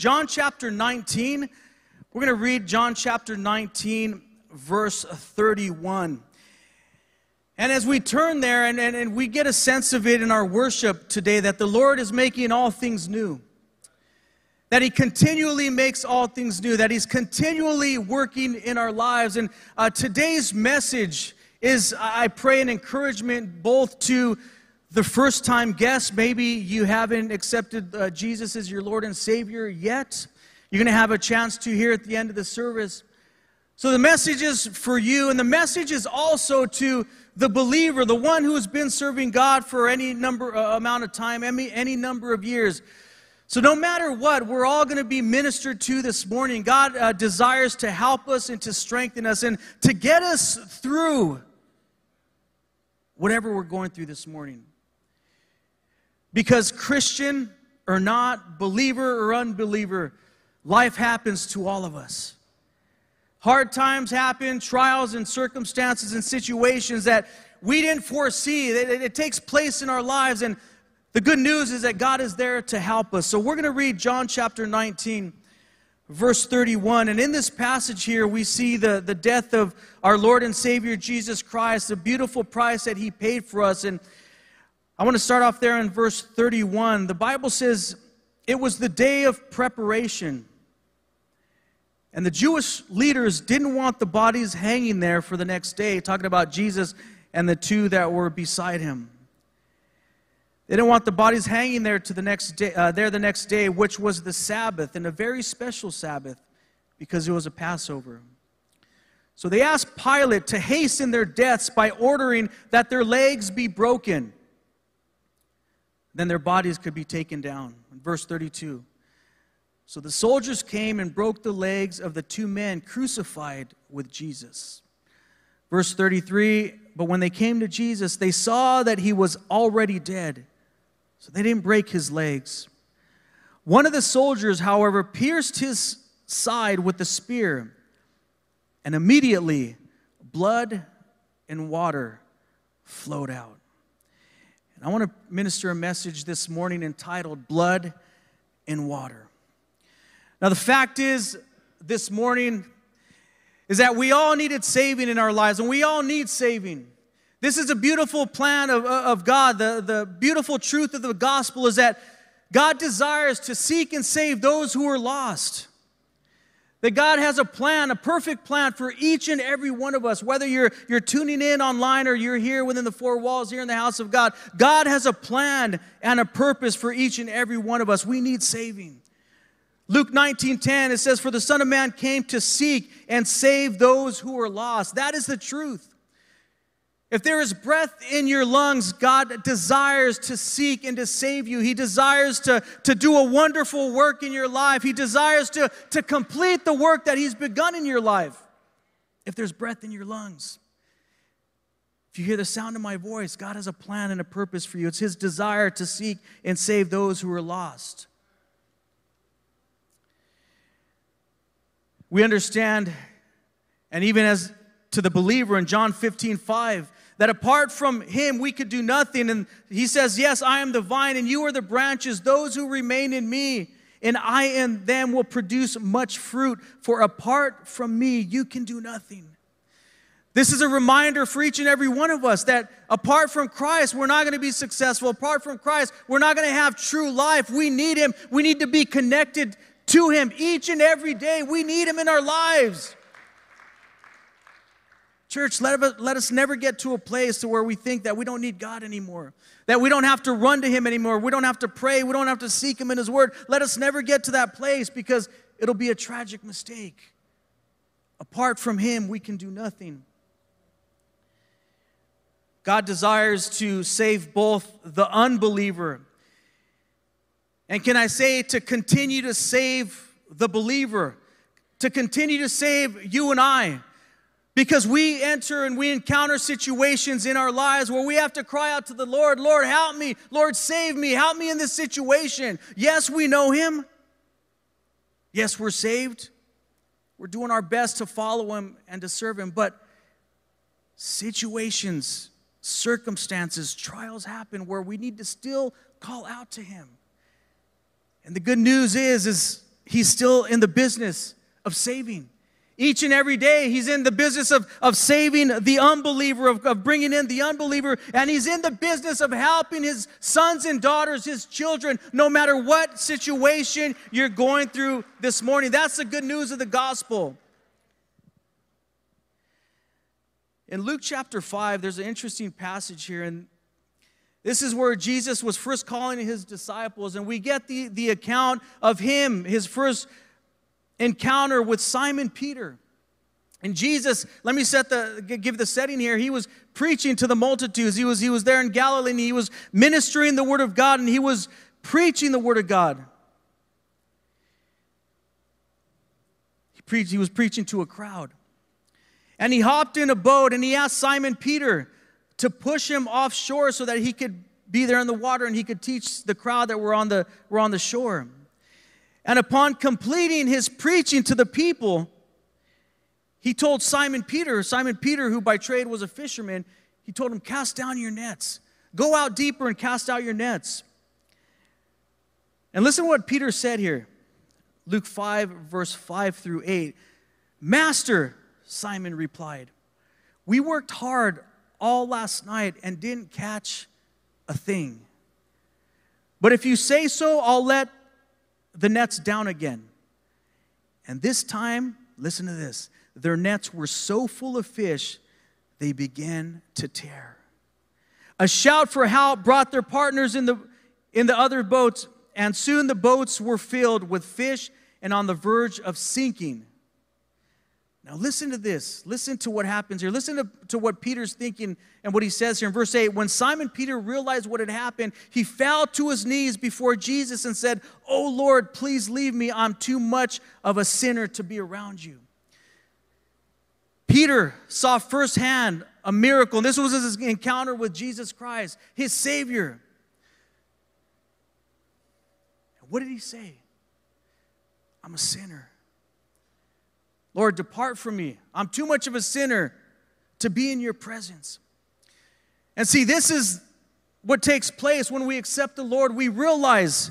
John chapter 19. We're going to read John chapter 19, verse 31. And as we turn there and, and, and we get a sense of it in our worship today, that the Lord is making all things new that He continually makes all things new, that He's continually working in our lives. And uh, today's message is, I pray, an encouragement both to the first time guest. Maybe you haven't accepted uh, Jesus as your Lord and Savior yet. You're going to have a chance to hear at the end of the service. So the message is for you, and the message is also to the believer, the one who has been serving God for any number uh, amount of time, any, any number of years. So, no matter what, we're all going to be ministered to this morning. God uh, desires to help us and to strengthen us and to get us through whatever we're going through this morning. Because, Christian or not, believer or unbeliever, life happens to all of us. Hard times happen, trials and circumstances and situations that we didn't foresee. It, takes place in our lives, and the good news is that God is there to help us. So we're going to read John chapter 19, verse 31. And in this passage here, we see the, the death of our Lord and Savior Jesus Christ, the beautiful price that He paid for us. And I want to start off there in verse 31. The Bible says, It was the day of preparation. And the Jewish leaders didn't want the bodies hanging there for the next day, talking about Jesus and the two that were beside him. They didn't want the bodies hanging there to the next day, uh, there the next day, which was the Sabbath, and a very special Sabbath because it was a Passover. So they asked Pilate to hasten their deaths by ordering that their legs be broken. Then their bodies could be taken down. Verse 32. So the soldiers came and broke the legs of the two men crucified with Jesus. Verse 33 But when they came to Jesus, they saw that he was already dead so they didn't break his legs. One of the soldiers, however, pierced his side with a spear, and immediately blood and water flowed out. And I want to minister a message this morning entitled Blood and Water. Now, the fact is, this morning, is that we all needed saving in our lives, and we all need saving. This is a beautiful plan of, uh, of God. The, the beautiful truth of the gospel is that God desires to seek and save those who are lost. That God has a plan, a perfect plan for each and every one of us, whether you're, you're tuning in online or you're here within the four walls here in the house of God. God has a plan and a purpose for each and every one of us. We need saving. Luke 19:10 it says for the son of man came to seek and save those who are lost. That is the truth. If there is breath in your lungs, God desires to seek and to save you. He desires to, to do a wonderful work in your life. He desires to, to complete the work that He's begun in your life. If there's breath in your lungs, if you hear the sound of my voice, God has a plan and a purpose for you. It's His desire to seek and save those who are lost. We understand, and even as to the believer in John 15 5, that apart from him we could do nothing. And he says, Yes, I am the vine, and you are the branches. Those who remain in me, and I in them will produce much fruit. For apart from me, you can do nothing. This is a reminder for each and every one of us that apart from Christ, we're not going to be successful. Apart from Christ, we're not going to have true life. We need Him. We need to be connected to Him each and every day. We need Him in our lives. Church, let, us, let us never get to a place to where we think that we don't need God anymore, that we don't have to run to Him anymore, we don't have to pray, we don't have to seek Him in His Word. Let us never get to that place because it'll be a tragic mistake. Apart from Him, we can do nothing. God desires to save both the unbeliever and can I say to continue to save the believer, to continue to save you and I. Because we enter and we encounter situations in our lives where we have to cry out to the Lord, Lord, help me. Lord, save me. Help me in this situation. Yes, we know Him. Yes, we're saved. We're doing our best to follow Him and to serve Him. But situations, circumstances, trials happen where we need to still call out to Him. And the good news is, is he's still in the business of saving. Each and every day, he's in the business of, of saving the unbeliever, of, of bringing in the unbeliever, and he's in the business of helping his sons and daughters, his children, no matter what situation you're going through this morning. That's the good news of the gospel. In Luke chapter 5, there's an interesting passage here, and this is where Jesus was first calling his disciples, and we get the, the account of him, his first encounter with Simon Peter. And Jesus, let me set the give the setting here. He was preaching to the multitudes. He was he was there in Galilee and he was ministering the word of God and he was preaching the word of God. He preached he was preaching to a crowd. And he hopped in a boat and he asked Simon Peter to push him offshore so that he could be there in the water and he could teach the crowd that were on the were on the shore. And upon completing his preaching to the people, he told Simon Peter, Simon Peter, who by trade was a fisherman, he told him, Cast down your nets. Go out deeper and cast out your nets. And listen to what Peter said here Luke 5, verse 5 through 8. Master, Simon replied, We worked hard all last night and didn't catch a thing. But if you say so, I'll let the nets down again. And this time, listen to this their nets were so full of fish, they began to tear. A shout for help brought their partners in the, in the other boats, and soon the boats were filled with fish and on the verge of sinking. Now, listen to this. Listen to what happens here. Listen to, to what Peter's thinking and what he says here in verse 8. When Simon Peter realized what had happened, he fell to his knees before Jesus and said, Oh Lord, please leave me. I'm too much of a sinner to be around you. Peter saw firsthand a miracle. And this was his encounter with Jesus Christ, his Savior. What did he say? I'm a sinner. Lord, depart from me. I'm too much of a sinner to be in your presence. And see, this is what takes place when we accept the Lord. We realize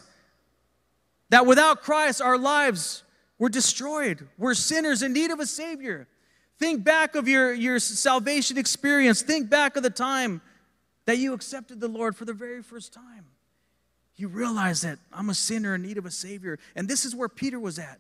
that without Christ, our lives were destroyed. We're sinners in need of a Savior. Think back of your, your salvation experience. Think back of the time that you accepted the Lord for the very first time. You realize that I'm a sinner in need of a Savior. And this is where Peter was at.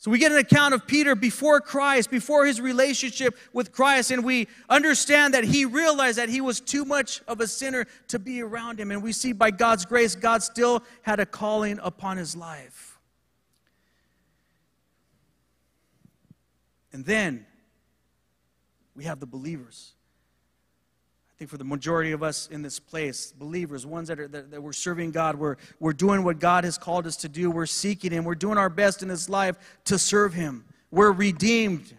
So we get an account of Peter before Christ, before his relationship with Christ, and we understand that he realized that he was too much of a sinner to be around him. And we see by God's grace, God still had a calling upon his life. And then we have the believers think for the majority of us in this place, believers, ones that, are, that, that we're serving God, we're, we're doing what God has called us to do. We're seeking Him. We're doing our best in this life to serve Him. We're redeemed.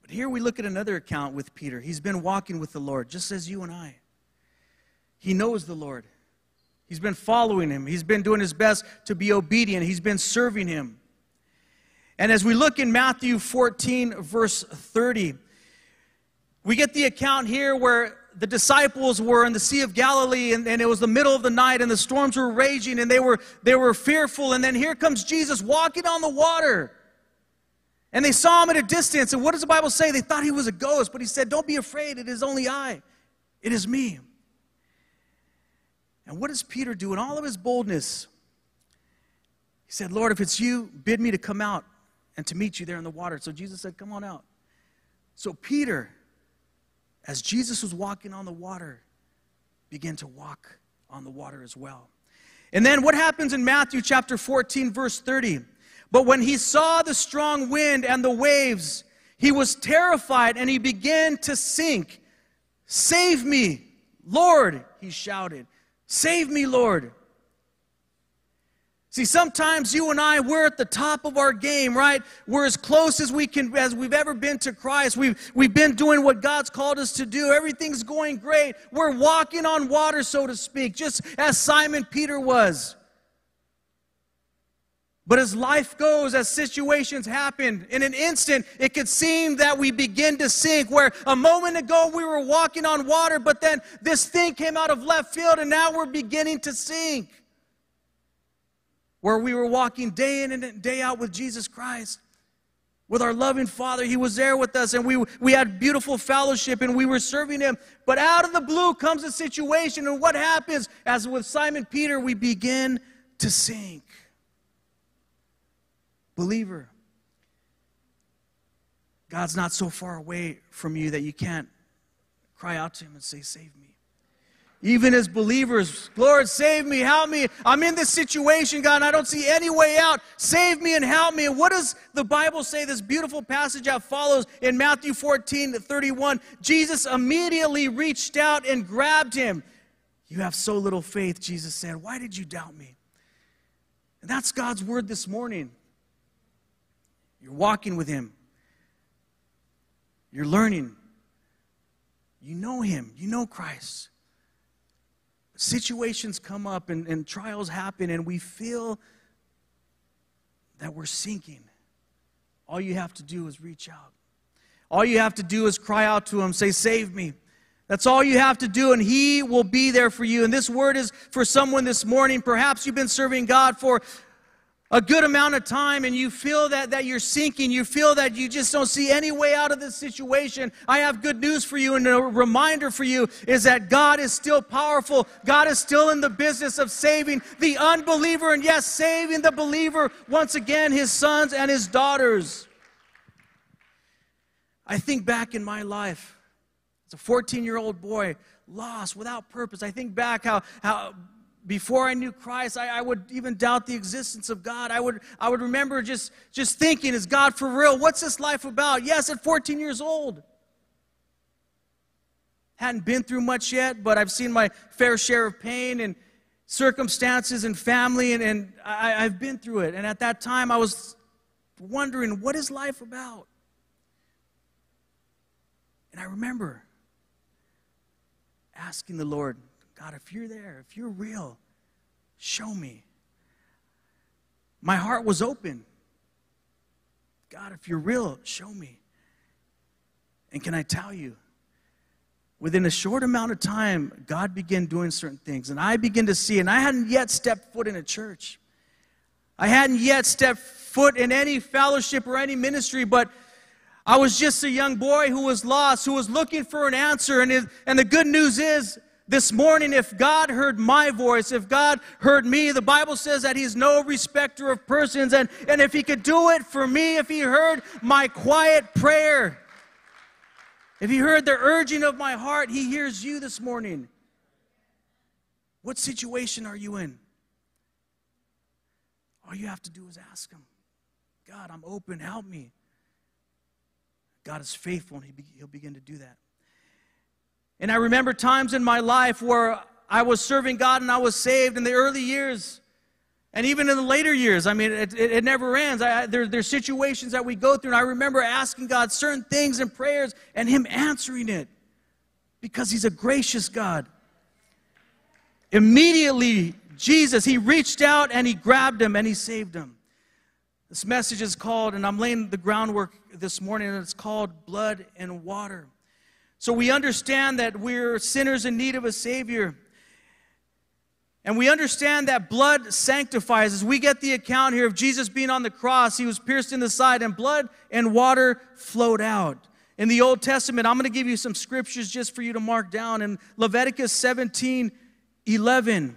But here we look at another account with Peter. He's been walking with the Lord, just as you and I. He knows the Lord. He's been following Him. He's been doing his best to be obedient. He's been serving Him. And as we look in Matthew 14, verse 30, we get the account here where the disciples were in the Sea of Galilee and, and, it was the middle of the night and the storms were raging and they were, they were fearful. And then here comes Jesus walking on the water. And they saw him at a distance. And what does the Bible say? They thought he was a ghost, but he said, Don't be afraid. It is only I. It is me. And what does Peter do in all of his boldness? He said, Lord, if it's you, bid me to come out and to meet you there in the water. So Jesus said, Come on out. So Peter, as Jesus was walking on the water, began to walk on the water as well. And then what happens in Matthew chapter 14, verse 30? But when he saw the strong wind and the waves, he was terrified and he began to sink. Save me, Lord, he shouted. Save me, Lord. See, sometimes you and I, we're at the top of our game, right? We're as close as we can, as we've ever been to Christ. We've, we've been doing what God's called us to do. Everything's going great. We're walking on water, so to speak, just as Simon Peter was. But as life goes, as situations happen, in an instant, it could seem that we begin to sink. Where a moment ago we were walking on water, but then this thing came out of left field, and now we're beginning to sink. Where we were walking day in and day out with Jesus Christ, with our loving Father. He was there with us, and we, we had beautiful fellowship, and we were serving Him. But out of the blue comes a situation, and what happens? As with Simon Peter, we begin to sink. Believer, God's not so far away from you that you can't cry out to Him and say, Save me. Even as believers, Lord, save me, help me. I'm in this situation, God, I don't see any way out. Save me and help me. And what does the Bible say? This beautiful passage that follows in Matthew 14 to 31. Jesus immediately reached out and grabbed him. You have so little faith, Jesus said. Why did you doubt me? And that's God's word this morning. You're walking with Him. You're learning. You know Him. You know Christ. Situations come up and, and trials happen, and we feel that we're sinking. All you have to do is reach out. All you have to do is cry out to Him, say, Save me. That's all you have to do, and He will be there for you. And this word is for someone this morning. Perhaps you've been serving God for a good amount of time and you feel that, that you're sinking, you feel that you just don't see any way out of this situation, I have good news for you and a reminder for you is that God is still powerful. God is still in the business of saving the unbeliever and, yes, saving the believer once again, his sons and his daughters. I think back in my life as a 14 year old boy, lost without purpose. I think back how, how before I knew Christ, I, I, would even doubt the existence of God. I would, I would remember just, just thinking, is God for real? What's this life about? Yes, at 14 years old. Hadn't been through much yet, but I've seen my fair share of pain and circumstances and family, and, and I, I've been through it. And at that time, I was wondering, what is life about? And I remember asking the Lord, God, if you're there, if you're real, show me. My heart was open. God, if you're real, show me. And can I tell you, within a short amount of time, God began doing certain things. And I began to see, and I hadn't yet stepped foot in a church. I hadn't yet stepped foot in any fellowship or any ministry, but I was just a young boy who was lost, who was looking for an answer. And, it, and the good news is, this morning, if God heard my voice, if God heard me, the Bible says that He's no respecter of persons. And, and if He could do it for me, if He heard my quiet prayer, if He heard the urging of my heart, He hears you this morning. What situation are you in? All you have to do is ask Him God, I'm open, help me. God is faithful, and he He'll begin to do that. And I remember times in my life where I was serving God and I was saved in the early years. And even in the later years, I mean, it, it, it never ends. I, there, there's situations that we go through, and I remember asking God certain things in prayers and Him answering it because He's a gracious God. Immediately, Jesus, He reached out and He grabbed him and He saved him. This message is called, and I'm laying the groundwork this morning, and it's called Blood and Water. So we understand that we're sinners in need of a Savior. And we understand that blood sanctifies. As we get the account here of Jesus being on the cross, he was pierced in the side, and blood and water flowed out. In the Old Testament, I'm going to give you some scriptures just for you to mark down. In Leviticus 17 11,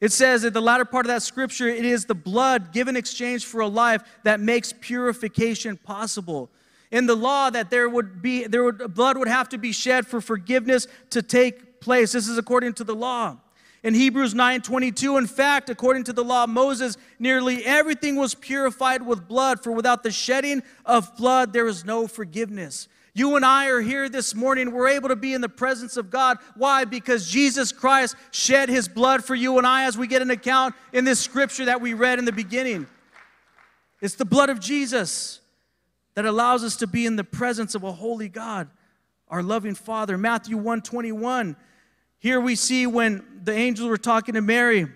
it says at the latter part of that scripture, it is the blood given exchange for a life that makes purification possible in the law that there would be there would blood would have to be shed for forgiveness to take place. This is according to the law. In Hebrews 9:22, in fact, according to the law of Moses, nearly everything was purified with blood, for without the shedding of blood there is no forgiveness. You and I are here this morning. We're able to be in the presence of God. Why? Because Jesus Christ shed his blood for you and I, as we get an account in this scripture that we read in the beginning. It's the blood of Jesus that allows us to be in the presence of a holy God, our loving Father. Matthew 121. Here we see when the angels were talking to Mary,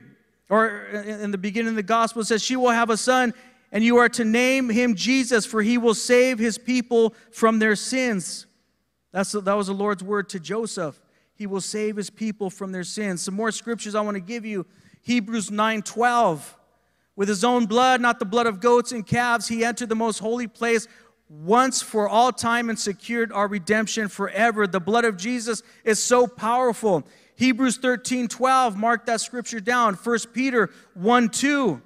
or in the beginning of the gospel, it says, She will have a son, and you are to name him Jesus, for he will save his people from their sins. That's, that was the Lord's word to Joseph. He will save his people from their sins. Some more scriptures I want to give you. Hebrews 9 12. With his own blood, not the blood of goats and calves, he entered the most holy place once for all time and secured our redemption forever. The blood of Jesus is so powerful. Hebrews 13 12, mark that scripture down. 1 Peter 1 2.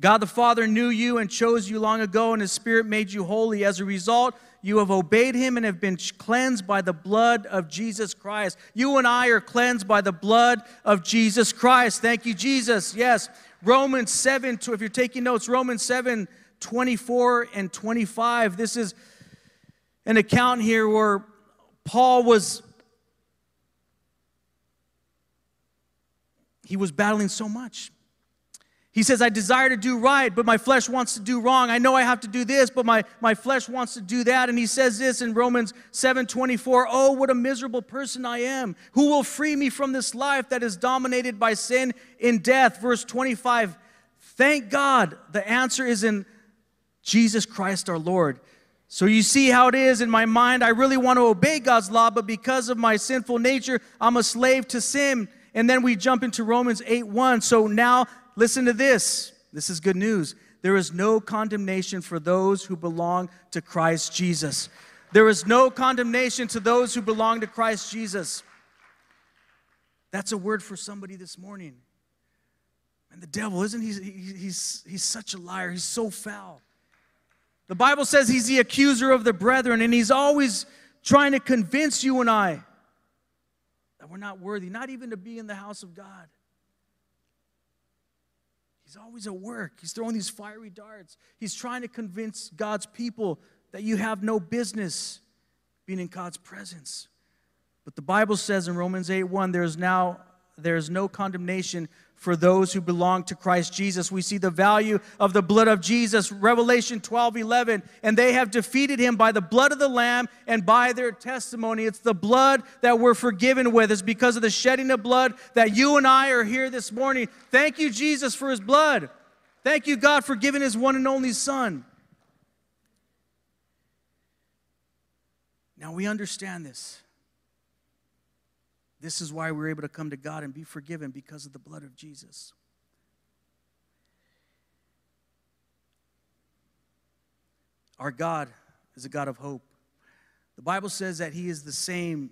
God the Father knew you and chose you long ago, and His Spirit made you holy. As a result, you have obeyed Him and have been cleansed by the blood of Jesus Christ. You and I are cleansed by the blood of Jesus Christ. Thank you, Jesus. Yes. Romans 7, if you're taking notes, Romans 7 24 and 25. This is an account here where Paul was he was battling so much. He says, I desire to do right, but my flesh wants to do wrong. I know I have to do this, but my, my flesh wants to do that. And he says this in Romans 7 24, Oh, what a miserable person I am. Who will free me from this life that is dominated by sin in death? Verse 25, thank God the answer is in Jesus Christ our Lord. So you see how it is in my mind. I really want to obey God's law, but because of my sinful nature, I'm a slave to sin. And then we jump into Romans 8 1. So now listen to this. This is good news. There is no condemnation for those who belong to Christ Jesus. There is no condemnation to those who belong to Christ Jesus. That's a word for somebody this morning. And the devil, isn't he? He's, he's such a liar. He's so foul. The Bible says he's the accuser of the brethren, and he's always trying to convince you and I that we're not worthy, not even to be in the house of God. He's always at work. He's throwing these fiery darts. He's trying to convince God's people that you have no business being in God's presence. But the Bible says in Romans 8 1, there's now there's no condemnation for those who belong to Christ Jesus. We see the value of the blood of Jesus, Revelation 12 11. And they have defeated him by the blood of the Lamb and by their testimony. It's the blood that we're forgiven with. It's because of the shedding of blood that you and I are here this morning. Thank you, Jesus, for his blood. Thank you, God, for giving his one and only Son. Now we understand this. This is why we're able to come to God and be forgiven because of the blood of Jesus. Our God is a God of hope. The Bible says that He is the same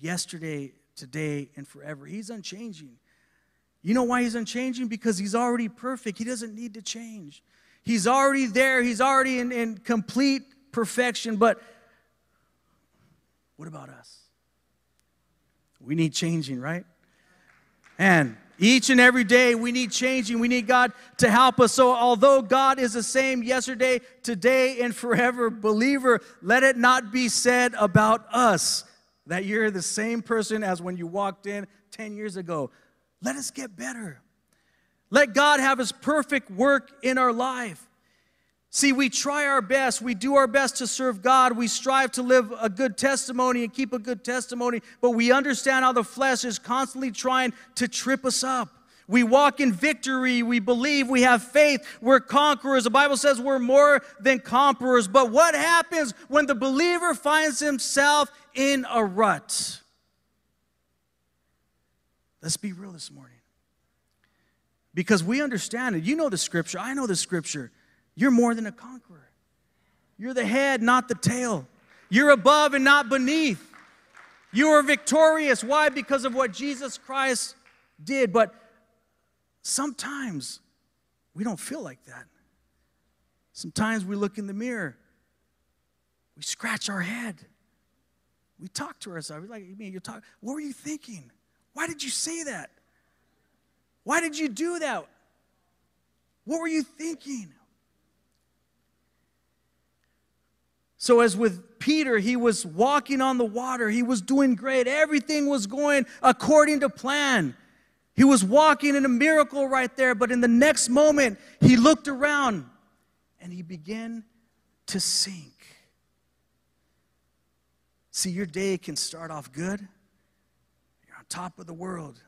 yesterday, today, and forever. He's unchanging. You know why He's unchanging? Because He's already perfect. He doesn't need to change. He's already there, He's already in, in complete perfection. But what about us? We need changing, right? And each and every day we need changing. We need God to help us. So, although God is the same yesterday, today, and forever, believer, let it not be said about us that you're the same person as when you walked in 10 years ago. Let us get better. Let God have His perfect work in our life. See, we try our best. We do our best to serve God. We strive to live a good testimony and keep a good testimony, but we understand how the flesh is constantly trying to trip us up. We walk in victory. We believe we have faith. We're conquerors. The Bible says we're more than conquerors. But what happens when the believer finds himself in a rut? Let's be real this morning. Because we understand it. You know the scripture. I know the scripture. You're more than a conqueror. You're the head, not the tail. You're above and not beneath. You are victorious. Why? Because of what Jesus Christ did. But sometimes we don't feel like that. Sometimes we look in the mirror, we scratch our head, we talk to ourselves. We're like, you mean you talk? What were you thinking? Why did you say that? Why did you do that? What were you thinking? So, as with Peter, he was walking on the water, he was doing great, everything was going according to plan. He was walking in a miracle right there, but in the next moment, he looked around and he began to sink. See, your day can start off good. You're on top of the world.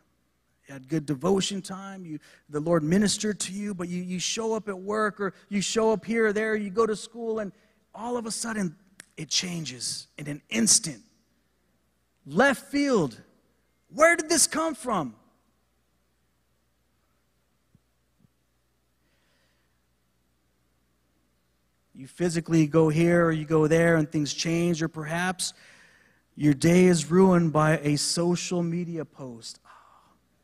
you had good devotion time, you, the Lord ministered to you, but you, you show up at work or you show up here or there, you go to school, and all of a sudden it changes in an instant. Left field. Where did this come from? You physically go here or you go there and things change, or perhaps your day is ruined by a social media post.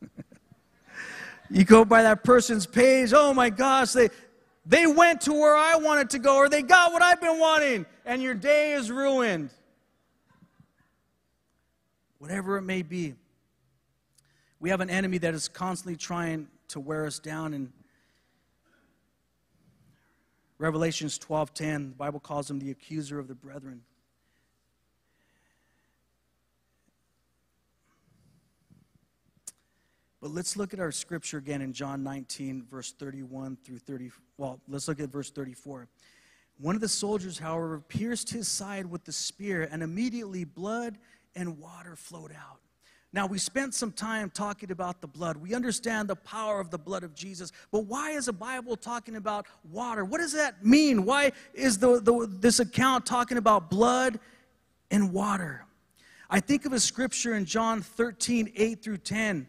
Oh. you go by that person's page, oh my gosh, they, they went to where I wanted to go, or they got what I've been wanting, and your day is ruined. Whatever it may be. We have an enemy that is constantly trying to wear us down and Revelations 12:10, the Bible calls him the accuser of the brethren. But let's look at our scripture again in John 19, verse 31 through 30. Well, let's look at verse 34. One of the soldiers, however, pierced his side with the spear, and immediately blood and water flowed out. Now, we spent some time talking about the blood. We understand the power of the blood of Jesus. But why is the Bible talking about water? What does that mean? Why is the, the, this account talking about blood and water? I think of a scripture in John 13, 8 through 10.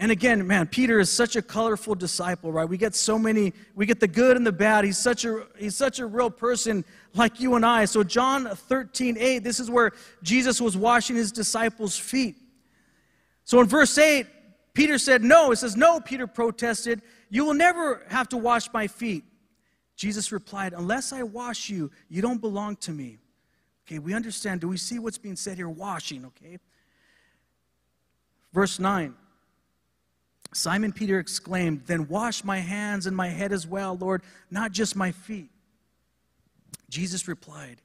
And again, man, Peter is such a colorful disciple, right? We get so many, we get the good and the bad. He's such a he's such a real person like you and I. So John 13, 8, this is where Jesus was washing his disciples' feet. So in verse 8, Peter said, No. It says, No, Peter protested. You will never have to wash my feet. Jesus replied, Unless I wash you, you don't belong to me. Okay, we understand. Do we see what's being said here? Washing, okay? Verse 9. Simon Peter exclaimed, Then wash my hands and my head as well, Lord, not just my feet. Jesus replied,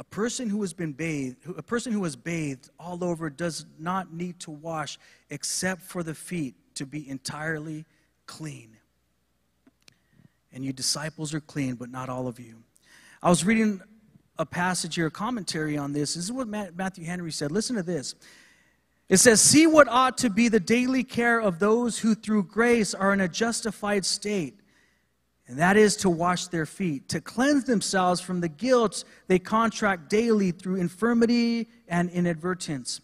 a person who has been bathed, a person who has bathed all over does not need to wash except for the feet to be entirely clean. And you disciples are clean, but not all of you. I was reading a passage here, a commentary on this. This is what Matthew Henry said. Listen to this. It says, See what ought to be the daily care of those who through grace are in a justified state and that is to wash their feet, to cleanse themselves from the guilt they contract daily through infirmity and inadvertence,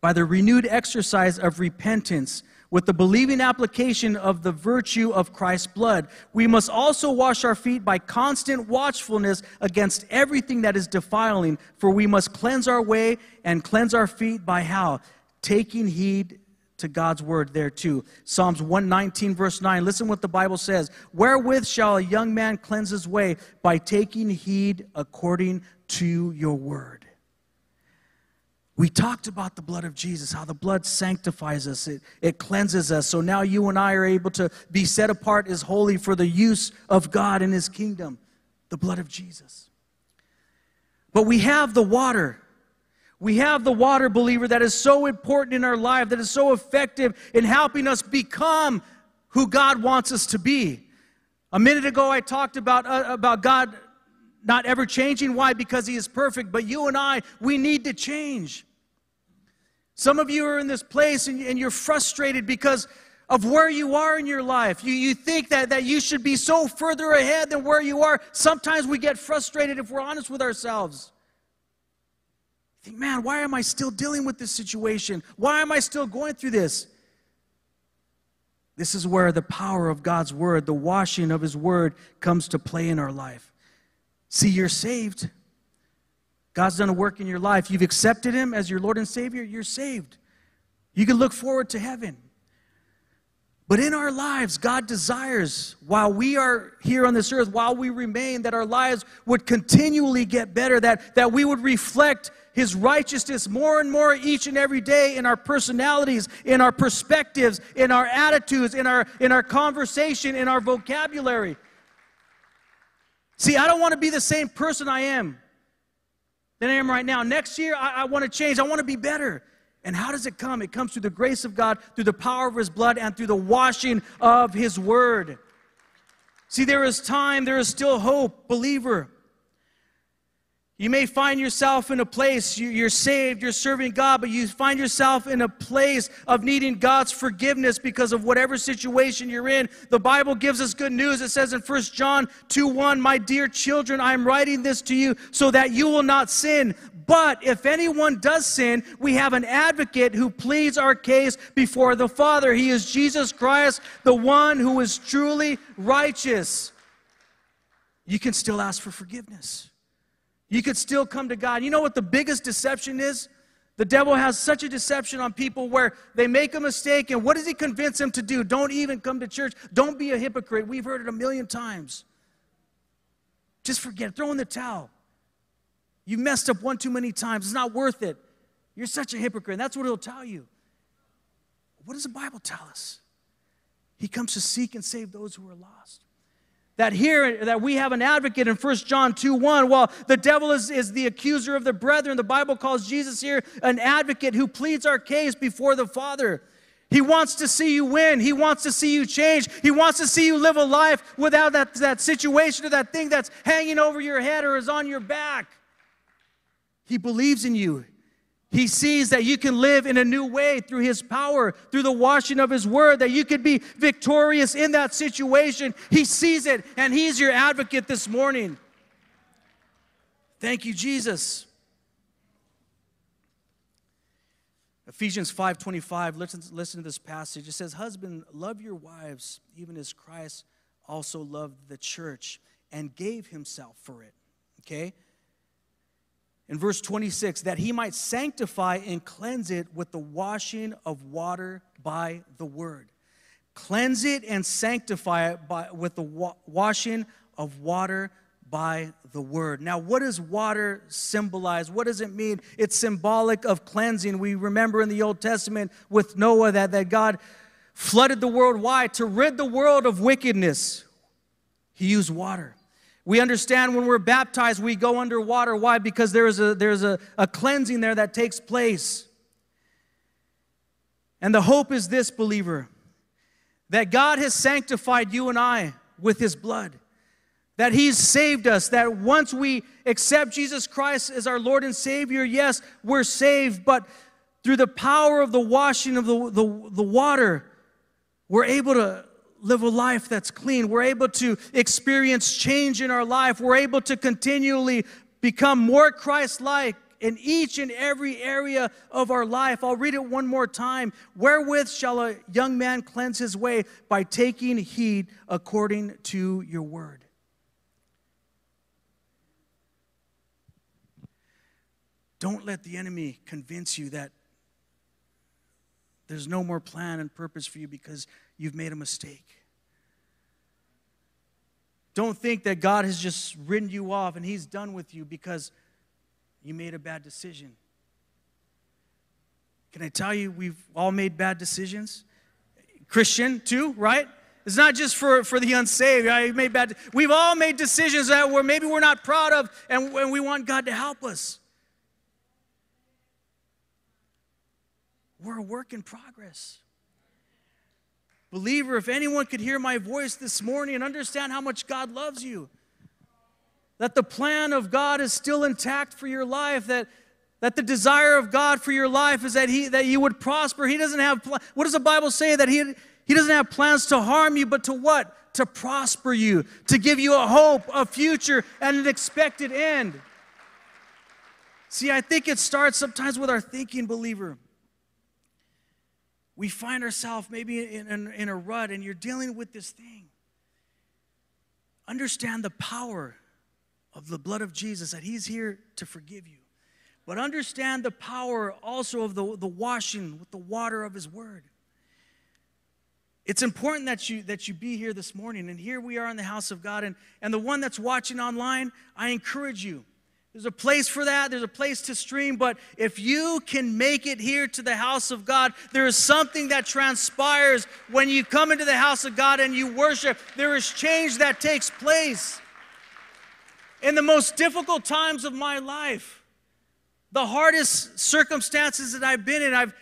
by the renewed exercise of repentance, with the believing application of the virtue of Christ's blood. We must also wash our feet by constant watchfulness against everything that is defiling, for we must cleanse our way and cleanse our feet by how? Taking heed to God's word there too. Psalms 119, verse 9. Listen what the Bible says. Wherewith shall a young man cleanse his way? By taking heed according to your word. We talked about the blood of Jesus, how the blood sanctifies us, it, it cleanses us. So now you and I are able to be set apart as holy for the use of God in his kingdom, the blood of Jesus. But we have the water we have the water believer that is so important in our life, that is so effective in helping us become who God wants us to be. A minute ago, I talked about, uh, about God not ever changing. Why? Because He is perfect. But you and I, we need to change. Some of you are in this place and, and you're frustrated because of where you are in your life. You, you think that, that you should be so further ahead than where you are. Sometimes we get frustrated if we're honest with ourselves think, man, why am I still dealing with this situation? Why am I still going through this? This is where the power of God's word, the washing of his word, comes to play in our life. See, you're saved. God's done a work in your life. You've accepted him as your Lord and Savior, you're saved. You can look forward to heaven. But in our lives, God desires, while we are here on this earth, while we remain, that our lives would continually get better, that, that we would reflect his righteousness more and more each and every day in our personalities, in our perspectives, in our attitudes, in our, in our conversation, in our vocabulary. See, I don't want to be the same person I am than I am right now. Next year, I, I want to change. I want to be better. And how does it come? It comes through the grace of God, through the power of His blood, and through the washing of His word. See, there is time, there is still hope, believer. You may find yourself in a place, you're saved, you're serving God, but you find yourself in a place of needing God's forgiveness because of whatever situation you're in. The Bible gives us good news. It says in 1 John 2 1, My dear children, I am writing this to you so that you will not sin. But if anyone does sin, we have an advocate who pleads our case before the Father. He is Jesus Christ, the one who is truly righteous. You can still ask for forgiveness. You could still come to God. You know what the biggest deception is? The devil has such a deception on people where they make a mistake, and what does he convince them to do? Don't even come to church. Don't be a hypocrite. We've heard it a million times. Just forget. Throw in the towel. You messed up one too many times. It's not worth it. You're such a hypocrite. And that's what he'll tell you. What does the Bible tell us? He comes to seek and save those who are lost that here that we have an advocate in 1 john 2 1 well the devil is, is the accuser of the brethren. The bible calls jesus here an advocate who pleads our case before the father. He wants to see you win. He wants to see you change. He wants to see you live a life without that, that situation or that thing that's hanging over your head or is on your back. He believes in you he sees that you can live in a new way through His power, through the washing of His word, that you could be victorious in that situation. He sees it, and He's your advocate this morning. Thank you, Jesus. Ephesians 5:25, listen, listen to this passage. It says, Husband, love your wives, even as Christ also loved the church and gave himself for it. Okay? In verse 26 that he might sanctify and cleanse it with the washing of water by the word. Cleanse it and sanctify it by, with the wa- washing of water by the word. Now, what does water symbolize? What does it mean? It's symbolic of cleansing. We remember in the Old Testament with Noah that, that God flooded the world. Why? To rid the world of wickedness. He used water. We understand when we're baptized, we go underwater. Why? Because there is a, there's a, a cleansing there that takes place. And the hope is this, believer, that God has sanctified you and I with his blood, that he's saved us, that once we accept Jesus Christ as our Lord and Savior, yes, we're saved, but through the power of the washing of the, the, the water, we're able to live a life that's clean. We're able to experience change in our life. We're able to continually become more Christ like in each and every area of our life. I'll read it one more time. Wherewith shall a young man cleanse his way? By taking heed according to your word. Don't let the enemy convince you that there's no more plan and purpose for you because you've made a mistake. Don't think that God has just written you off and He's done with you because you made a bad decision. Can I tell you, we've all made bad decisions? Christian, too, right? It's not just for, for the unsaved. I made bad. We've all made decisions that we're, maybe we're not proud of, and, and we want God to help us. We're a work in progress. Believer, if anyone could hear my voice this morning and understand how much God loves you, that the plan of God is still intact for your life, that, that the desire of God for your life is that, he, that you would prosper. He doesn't have, what does the Bible say? That he, he doesn't have plans to harm you, but to what? To prosper you, to give you a hope, a future, and an expected end. See, I think it starts sometimes with our thinking, believer we find ourselves maybe in, in, in, a rut and you're dealing with this thing. Understand the power of the blood of Jesus, that He's here to forgive you. But understand the power also of the, the washing with the water of His Word. It's important that you, that you be here this morning. And here we are in the house of God. And, and the one that's watching online, I encourage you there's a place for that. There's a place to stream. But if you can make it here to the house of God, there is something that transpires when you come into the house of God and you worship. There is change that takes place. In the most difficult times of my life, the hardest circumstances that I've been in, I've,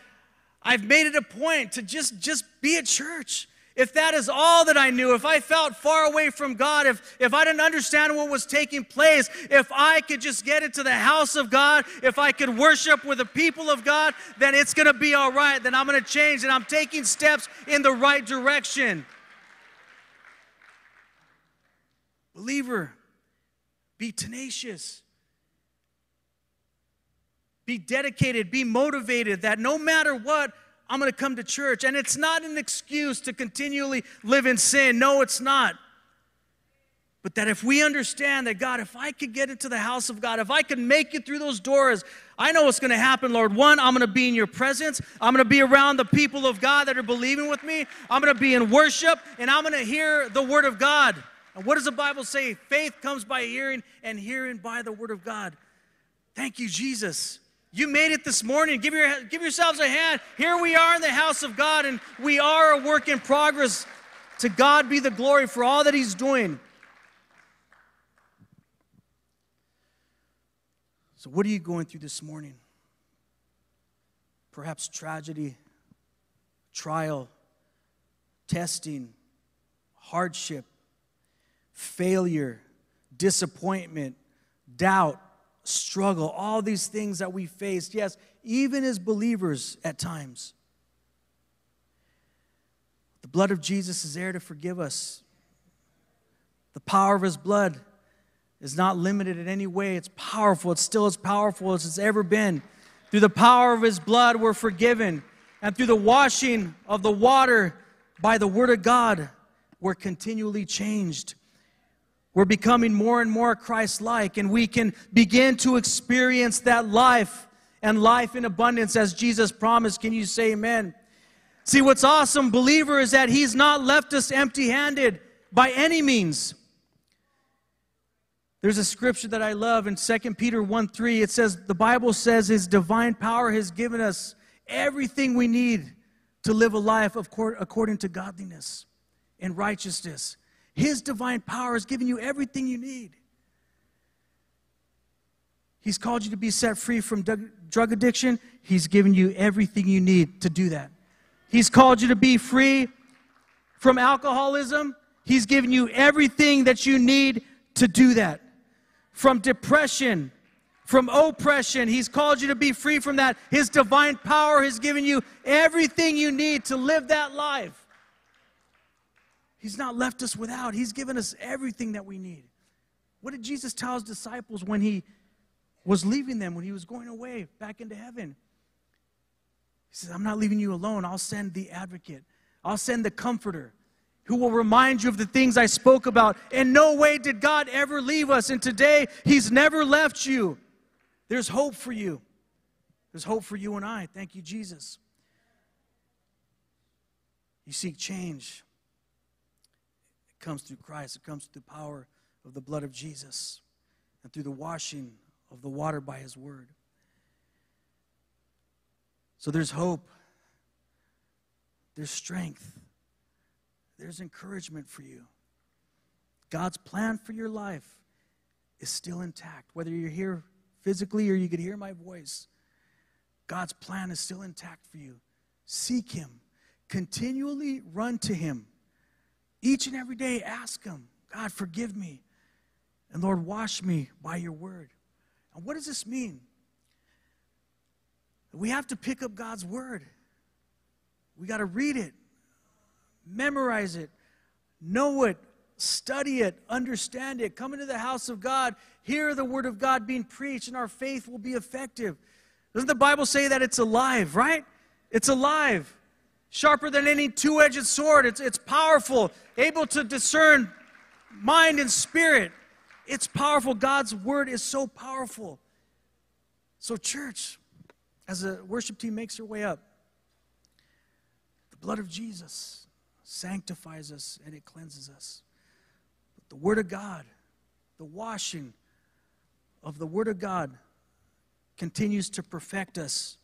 I've made it a point to just, just be at church. If that is all that I knew, if I felt far away from God, if, if I didn't understand what was taking place, if I could just get into the house of God, if I could worship with the people of God, then it's going to be all right. Then I'm going to change and I'm taking steps in the right direction. Believer, be tenacious. Be dedicated, be motivated that no matter what, I'm going to come to church. And it's not an excuse to continually live in sin. No, it's not. But that if we understand that, God, if I could get into the house of God, if I could make it through those doors, I know what's going to happen, Lord. One, I'm going to be in your presence. I'm going to be around the people of God that are believing with me. I'm going to be in worship, and I'm going to hear the word of God. And what does the Bible say? Faith comes by hearing, and hearing by the word of God. Thank you, Jesus. You made it this morning. Give, your, give yourselves a hand. Here we are in the house of God, and we are a work in progress. To God be the glory for all that He's doing. So, what are you going through this morning? Perhaps tragedy, trial, testing, hardship, failure, disappointment, doubt, struggle, all these things that we face, yes, even as believers at times. The blood of Jesus is there to forgive us. The power of his blood is not limited in any way. It's powerful. It's still as powerful as it's ever been. Through the power of his blood, we're forgiven. And through the washing of the water by the word of God, we're continually changed. We're becoming more and more Christ like, and we can begin to experience that life and life in abundance as Jesus promised. Can you say amen? See, what's awesome, believer, is that He's not left us empty handed by any means. There's a scripture that I love in 2 Peter 1 3. It says, The Bible says His divine power has given us everything we need to live a life according to godliness and righteousness. His divine power has given you everything you need. He's called you to be set free from drug addiction. He's given you everything you need to do that. He's called you to be free from alcoholism. He's given you everything that you need to do that. From depression, from oppression, He's called you to be free from that. His divine power has given you everything you need to live that life. He's not left us without. He's given us everything that we need. What did Jesus tell his disciples when he was leaving them, when he was going away back into heaven? He says, I'm not leaving you alone. I'll send the advocate, I'll send the comforter who will remind you of the things I spoke about. In no way did God ever leave us, and today He's never left you. There's hope for you. There's hope for you and I. Thank you, Jesus. You seek change comes through Christ. It comes through the power of the blood of Jesus and through the washing of the water by his word. So there's hope, there's strength, there's encouragement for you. God's plan for your life is still intact. Whether you're here physically or you could hear my voice, God's plan is still intact for you. Seek Him, continually run to Him. Each and every day, ask Him, God, forgive me. And Lord, wash me by your word. And what does this mean? We have to pick up God's word. We got to read it, memorize it, know it, study it, understand it, come into the house of God, hear the word of God being preached, and our faith will be effective. Doesn't the Bible say that it's alive, right? It's alive sharper than any two edged sword. It's, it's powerful, able to discern mind and spirit. It's powerful. God's word is so powerful. So, church, as the worship team makes their way up, the blood of Jesus sanctifies us and it cleanses us. But the word of God, the washing of the word of God, continues to perfect us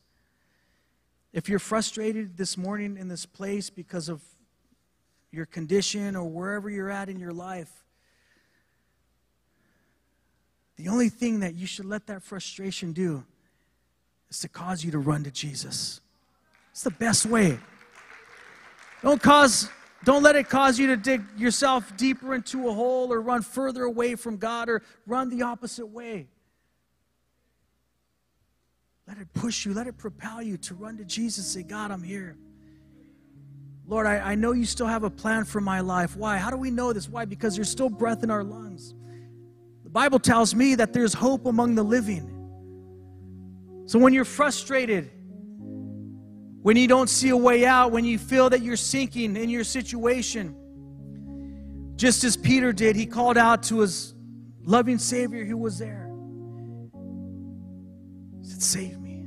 if you're frustrated this morning in this place because of your condition or wherever you're at in your life, the only thing that you should let that frustration do is to cause you to run to Jesus. It's the best way. Don't cause Don't let it cause you to dig yourself deeper into a hole or run further away from God or run the opposite way. Let it push you, let it propel you to run to Jesus say, God, I'm here. Lord, I, I know you still have a plan for my life. Why? How do we know this? Why? Because there's still breath in our lungs. The Bible tells me that there's hope among the living. So when you're frustrated, when you don't see a way out, when you feel that you're sinking in your situation, just as Peter did, he called out to his loving Savior who was there. Said, Save me.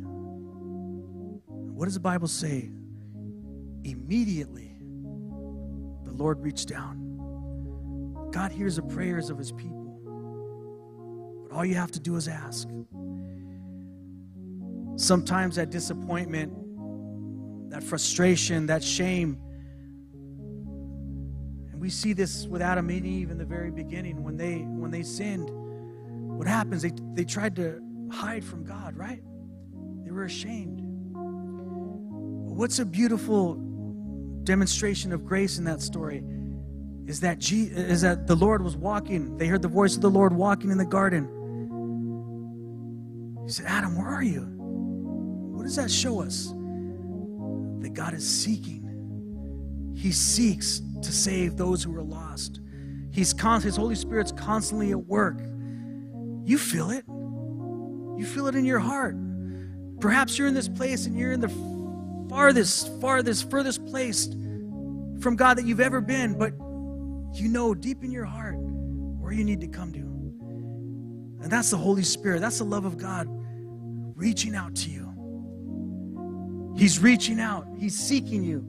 What does the Bible say? Immediately, the Lord reached down. God hears the prayers of his people. But all you have to do is ask. Sometimes that disappointment, that frustration, that shame, and we see this with Adam and Eve in the very beginning when they when they sinned. What happens? They they tried to hide from God, right? They were ashamed. What's a beautiful demonstration of grace in that story is that is that the Lord was walking. They heard the voice of the Lord walking in the garden. He said, "Adam, where are you?" What does that show us? That God is seeking. He seeks to save those who are lost. He's His Holy Spirit's constantly at work. You feel it. You feel it in your heart. Perhaps you're in this place and you're in the farthest, farthest, furthest place from God that you've ever been, but you know deep in your heart where you need to come to. And that's the Holy Spirit. That's the love of God reaching out to you. He's reaching out, He's seeking you.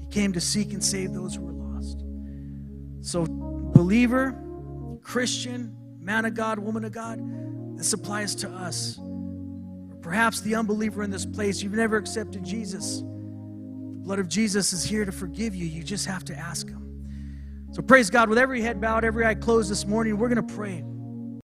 He came to seek and save those who were lost. So, believer, Christian, man of God, woman of God, this applies to us. Perhaps the unbeliever in this place, you've never accepted Jesus. The blood of Jesus is here to forgive you. You just have to ask Him. So, praise God. With every head bowed, every eye closed this morning, we're going to pray.